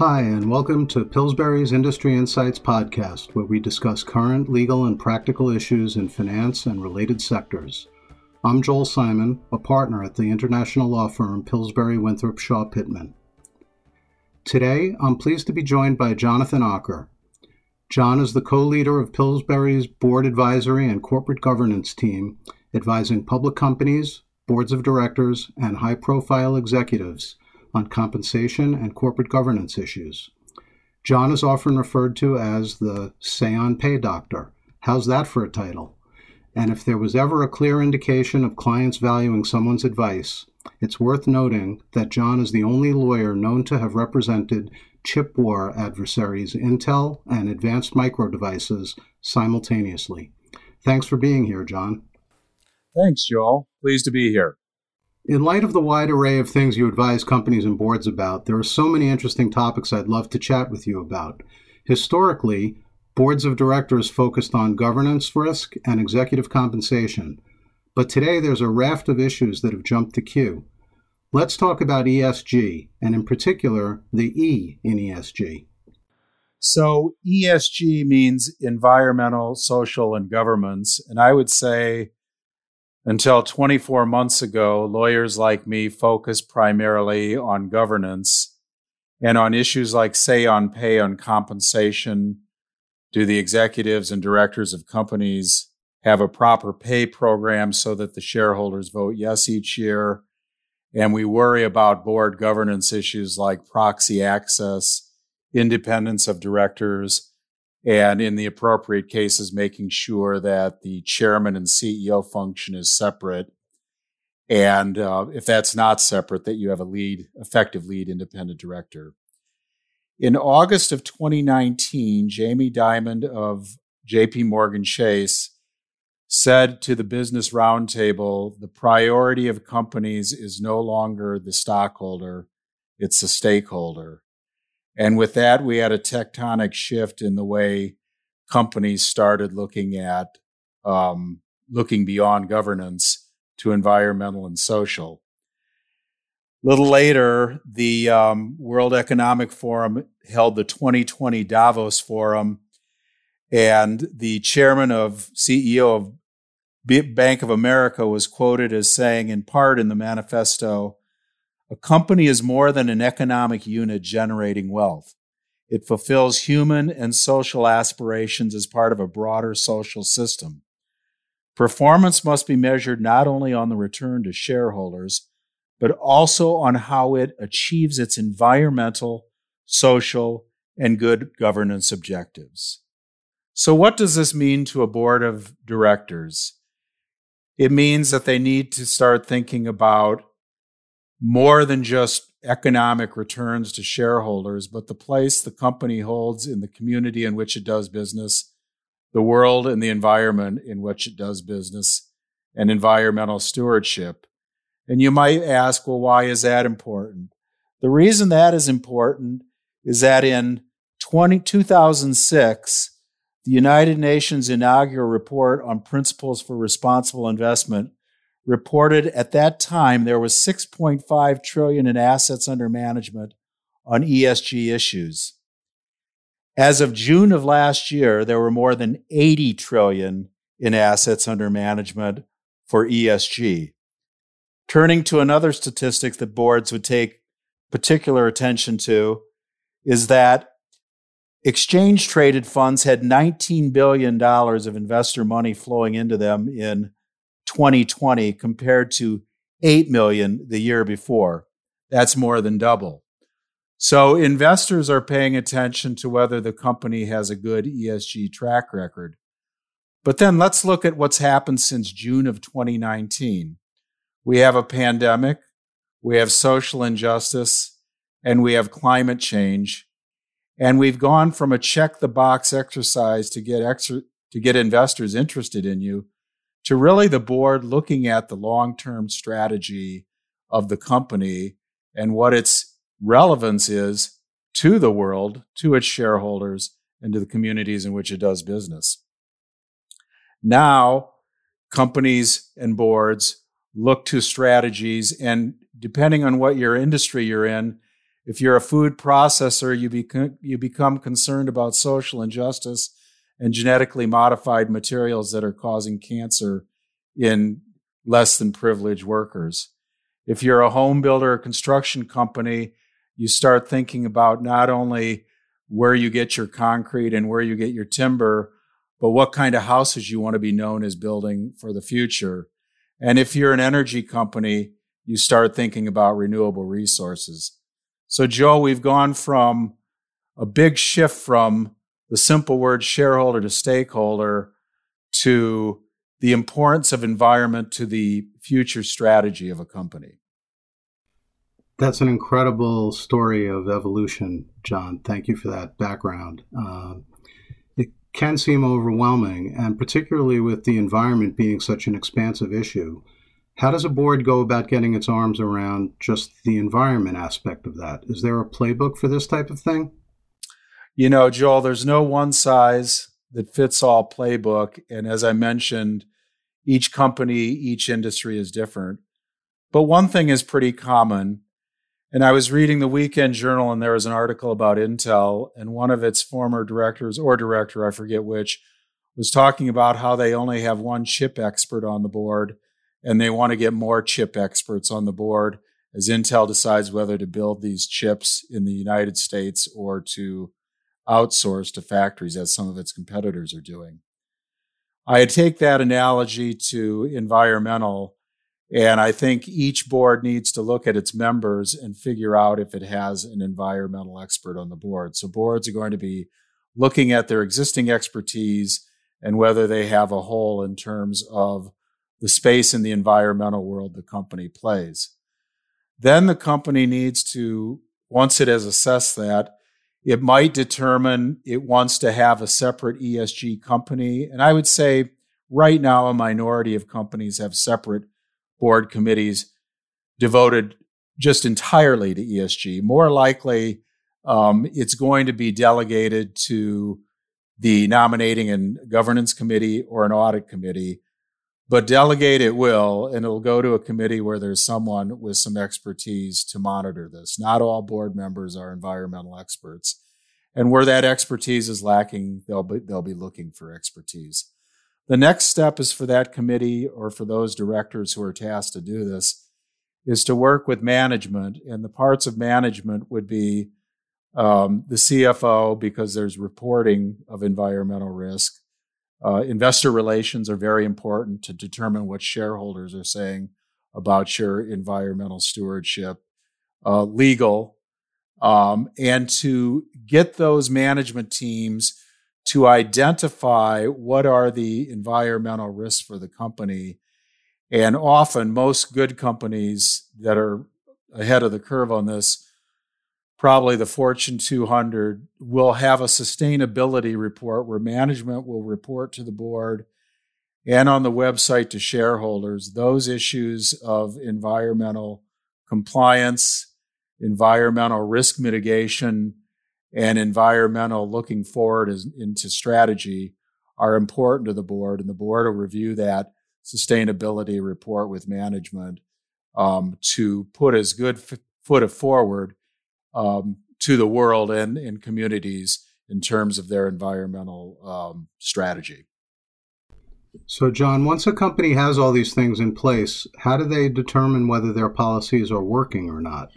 Hi, and welcome to Pillsbury's Industry Insights podcast, where we discuss current legal and practical issues in finance and related sectors. I'm Joel Simon, a partner at the international law firm Pillsbury Winthrop Shaw Pittman. Today, I'm pleased to be joined by Jonathan Ocker. Jon is the co leader of Pillsbury's board advisory and corporate governance team, advising public companies, boards of directors, and high profile executives on compensation and corporate governance issues. Jon is often referred to as the say on pay doctor. How's that for a title? And if there was ever a clear indication of clients valuing someone's advice, it's worth noting that Jon is the only lawyer known to have represented chip war adversaries Intel and Advanced Micro Devices simultaneously. Thanks for being here, Jon. Thanks, Joel. Pleased to be here. In light of the wide array of things you advise companies and boards about, there are so many interesting topics I'd love to chat with you about. Historically, boards of directors focused on governance risk and executive compensation, but today there's a raft of issues that have jumped the queue. Let's talk about ESG, and in particular, the E in ESG. So, ESG means environmental, social, and governance. And I would say until 24 months ago, lawyers like me focused primarily on governance and on issues like say on pay on compensation. Do the executives and directors of companies have a proper pay program so that the shareholders vote yes each year? And we worry about board governance issues like proxy access, independence of directors, and in the appropriate cases, making sure that the chairman and CEO function is separate. And uh, if that's not separate, that you have a lead, effective lead independent director. In August of 2019, Jamie Dimon of JP Morgan Chase said to the Business Roundtable the priority of companies is no longer the stockholder, it's the stakeholder. And with that, we had a tectonic shift in the way companies started looking at um, looking beyond governance to environmental and social. A little later, the um, World Economic Forum held the 2020 Davos Forum, and the chairman of CEO of Bank of America was quoted as saying, in part in the manifesto, a company is more than an economic unit generating wealth. It fulfills human and social aspirations as part of a broader social system. Performance must be measured not only on the return to shareholders, but also on how it achieves its environmental, social, and good governance objectives. So, what does this mean to a board of directors? it means that they need to start thinking about more than just economic returns to shareholders, but the place the company holds in the community in which it does business, the world and the environment in which it does business, and environmental stewardship. And you might ask, well, why is that important? The reason that is important is that in 20, 2006, the United Nations inaugural report on principles for responsible investment reported at that time there was 6.5 trillion in assets under management on ESG issues. As of June of last year, there were more than 80 trillion in assets under management for ESG. Turning to another statistic that boards would take particular attention to is that Exchange traded funds had $19 billion of investor money flowing into them in 2020 compared to 8 million the year before. That's more than double. So investors are paying attention to whether the company has a good ESG track record. But then let's look at what's happened since June of 2019. We have a pandemic, we have social injustice, and we have climate change. And we've gone from a check the box exercise to get extra, to get investors interested in you to really the board looking at the long-term strategy of the company and what its relevance is to the world, to its shareholders, and to the communities in which it does business. Now, companies and boards look to strategies, and depending on what your industry you're in, If you're a food processor, you, become you become concerned about social injustice and genetically modified materials that are causing cancer in less than privileged workers. If you're a home builder or construction company, you start thinking about not only where you get your concrete and where you get your timber, but what kind of houses you want to be known as building for the future. And if you're an energy company, you start thinking about renewable resources. So, Joe, we've gone from a big shift from the simple word shareholder to stakeholder to the importance of environment to the future strategy of a company. That's an incredible story of evolution, Jon. Thank you for that background. Uh, it can seem overwhelming, and particularly with the environment being such an expansive issue. How does a board go about getting its arms around just the environment aspect of that? Is there a playbook for this type of thing? You know, Joel, there's no one size that fits all playbook. And as I mentioned, each company, each industry is different. But one thing is pretty common and I was reading the Weekend Journal, and there was an article about Intel, and one of its former directors or director, I forget which, was talking about how they only have one chip expert on the board, and they want to get more chip experts on the board as Intel decides whether to build these chips in the United States or to outsource to factories, as some of its competitors are doing. I take that analogy to environmental and I think each board needs to look at its members and figure out if it has an environmental expert on the board. So boards are going to be looking at their existing expertise and whether they have a hole in terms of the space in the environmental world the company plays. Then the company needs to, once it has assessed that, it might determine it wants to have a separate ESG company. And I would say right now, a minority of companies have separate board committees devoted just entirely to ESG. More likely, um, it's going to be delegated to the nominating and governance committee or an audit committee, but delegate it will, and it'll go to a committee where there's someone with some expertise to monitor this. Not all board members are environmental experts. And where that expertise is lacking, they'll be, they'll be looking for expertise. The next step is for that committee or for those directors who are tasked to do this is to work with management. And the parts of management would be um, the CFO, because there's reporting of environmental risk. Uh, investor relations are very important to determine what shareholders are saying about your environmental stewardship. Uh, legal, um, and to get those management teams to identify what are the environmental risks for the company. And often, most good companies that are ahead of the curve on this, probably the Fortune 200, will have a sustainability report where management will report to the board and on the website to shareholders those issues of environmental compliance, environmental risk mitigation, and environmental looking forward as, into strategy are important to the board, and the board will review that sustainability report with management um, to put as good f- foot forward um, to the world and, in communities in terms of their environmental um, strategy. So, Jon, once a company has all these things in place, how do they determine whether their policies are working or not?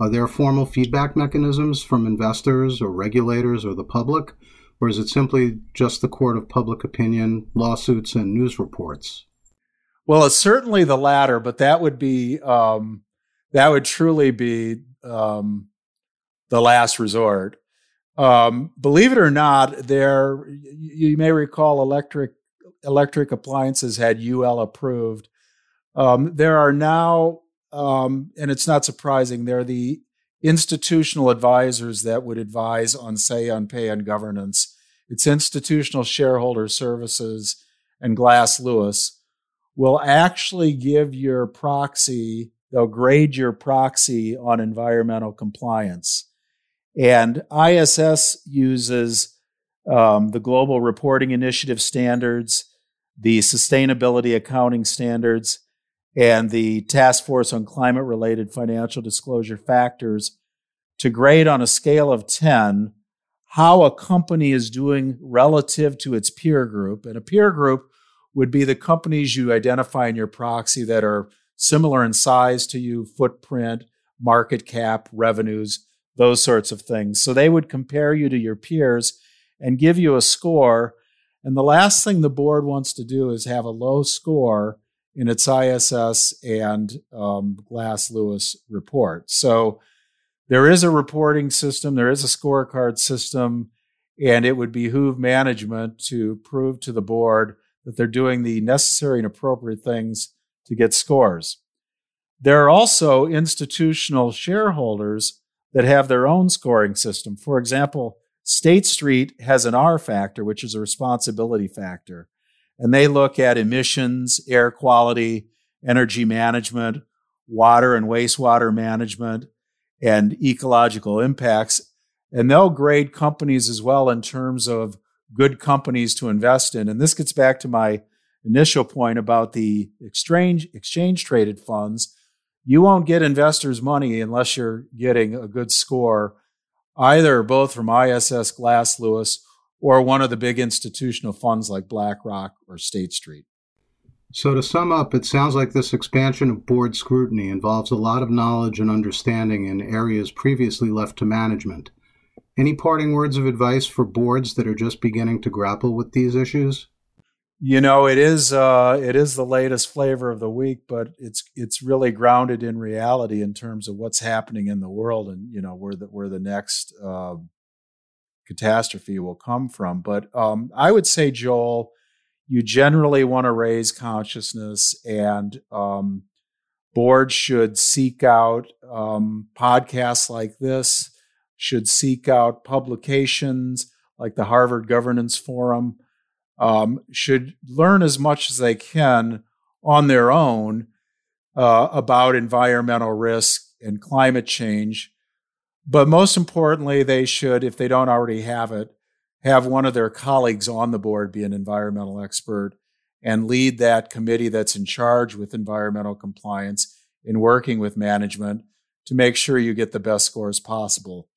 Are there formal feedback mechanisms from investors or regulators or the public? Or is it simply just the court of public opinion, lawsuits, and news reports? Well, it's certainly the latter, but that would be um, that would truly be um, the last resort. Um, believe it or not, there you may recall electric electric appliances had UL approved. Um, there are now um, and it's not surprising, they're the institutional advisors that would advise on, say, on pay and governance. It's institutional shareholder services and Glass Lewis will actually give your proxy, they'll grade your proxy on environmental compliance. And ISS uses um, the Global Reporting Initiative standards, the Sustainability Accounting Standards, and the Task Force on Climate Related Financial Disclosure Factors to grade on a scale of 10 how a company is doing relative to its peer group. And a peer group would be the companies you identify in your proxy that are similar in size to you, footprint, market cap, revenues, those sorts of things. So they would compare you to your peers and give you a score. And the last thing the board wants to do is have a low score in its ISS and um, Glass Lewis report. So there is a reporting system, there is a scorecard system, and it would behoove management to prove to the board that they're doing the necessary and appropriate things to get scores. There are also institutional shareholders that have their own scoring system. For example, State Street has an R factor, which is a responsibility factor. And they look at emissions, air quality, energy management, water and wastewater management, and ecological impacts. And they'll grade companies as well in terms of good companies to invest in. And this gets back to my initial point about the exchange exchange traded funds you won't get investors' money unless you're getting a good score, either both from ISS Glass Lewis or one of the big institutional funds like BlackRock or State Street. So, to sum up, it sounds like this expansion of board scrutiny involves a lot of knowledge and understanding in areas previously left to management. Any parting words of advice for boards that are just beginning to grapple with these issues? You know, it is uh, it is the latest flavor of the week, but it's it's really grounded in reality in terms of what's happening in the world, and you know where the where the next uh, catastrophe will come from. But um, I would say, Joel, you generally want to raise consciousness, and um, boards should seek out um, podcasts like this, should seek out publications like the Harvard Governance Forum um, should learn as much as they can on their own uh, about environmental risk and climate change. But most importantly, they should, if they don't already have it, have one of their colleagues on the board be an environmental expert and lead that committee that's in charge with environmental compliance in working with management to make sure you get the best scores possible.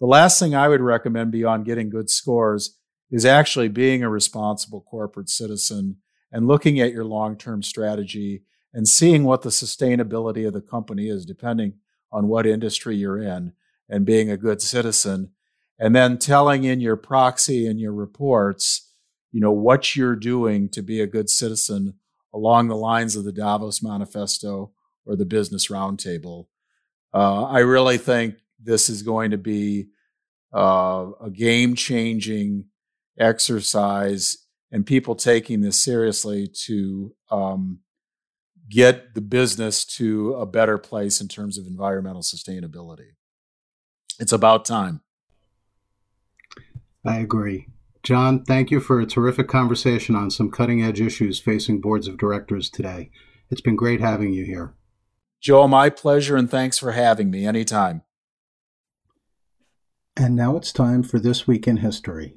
The last thing I would recommend beyond getting good scores is actually being a responsible corporate citizen and looking at your long term strategy and seeing what the sustainability of the company is, depending on what industry you're in, and being a good citizen. And then telling in your proxy and your reports, you know, what you're doing to be a good citizen along the lines of the Davos Manifesto or the Business Roundtable. Uh, I really think this is going to be uh, a game changing exercise and people taking this seriously to um, get the business to a better place in terms of environmental sustainability. It's about time. I agree. Jon, thank you for a terrific conversation on some cutting edge issues facing boards of directors today. It's been great having you here. Joe, my pleasure, and thanks for having me anytime. And now it's time for This Week in History.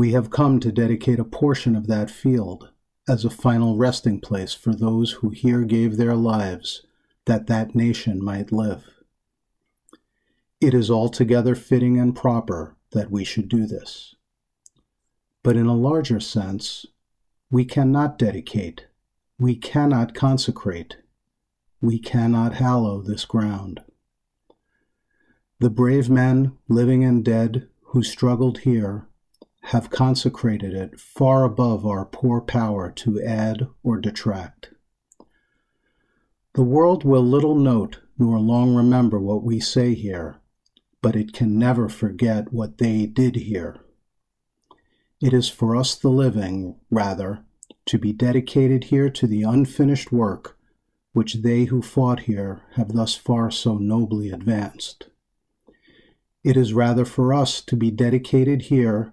we have come to dedicate a portion of that field as a final resting place for those who here gave their lives that that nation might live. It is altogether fitting and proper that we should do this. But in a larger sense, we cannot dedicate, we cannot consecrate, we cannot hallow this ground. The brave men, living and dead, who struggled here have consecrated it far above our poor power to add or detract. The world will little note nor long remember what we say here, but it can never forget what they did here. It is for us, the living, rather, to be dedicated here to the unfinished work which they who fought here have thus far so nobly advanced. It is rather for us to be dedicated here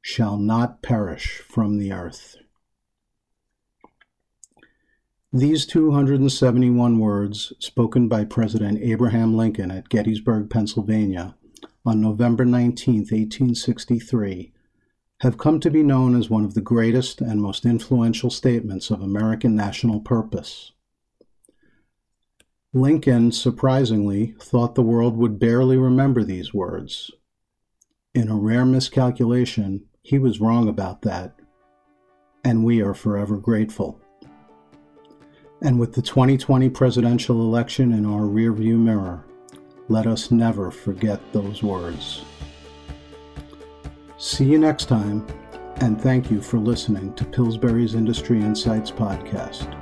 shall not perish from the earth. These 271 words, spoken by President Abraham Lincoln at Gettysburg, Pennsylvania, on November 19, 1863, have come to be known as one of the greatest and most influential statements of American national purpose. Lincoln, surprisingly, thought the world would barely remember these words. In a rare miscalculation, he was wrong about that, and we are forever grateful. And with the 2020 presidential election in our rearview mirror, let us never forget those words. See you next time, and thank you for listening to Pillsbury's Industry Insights podcast.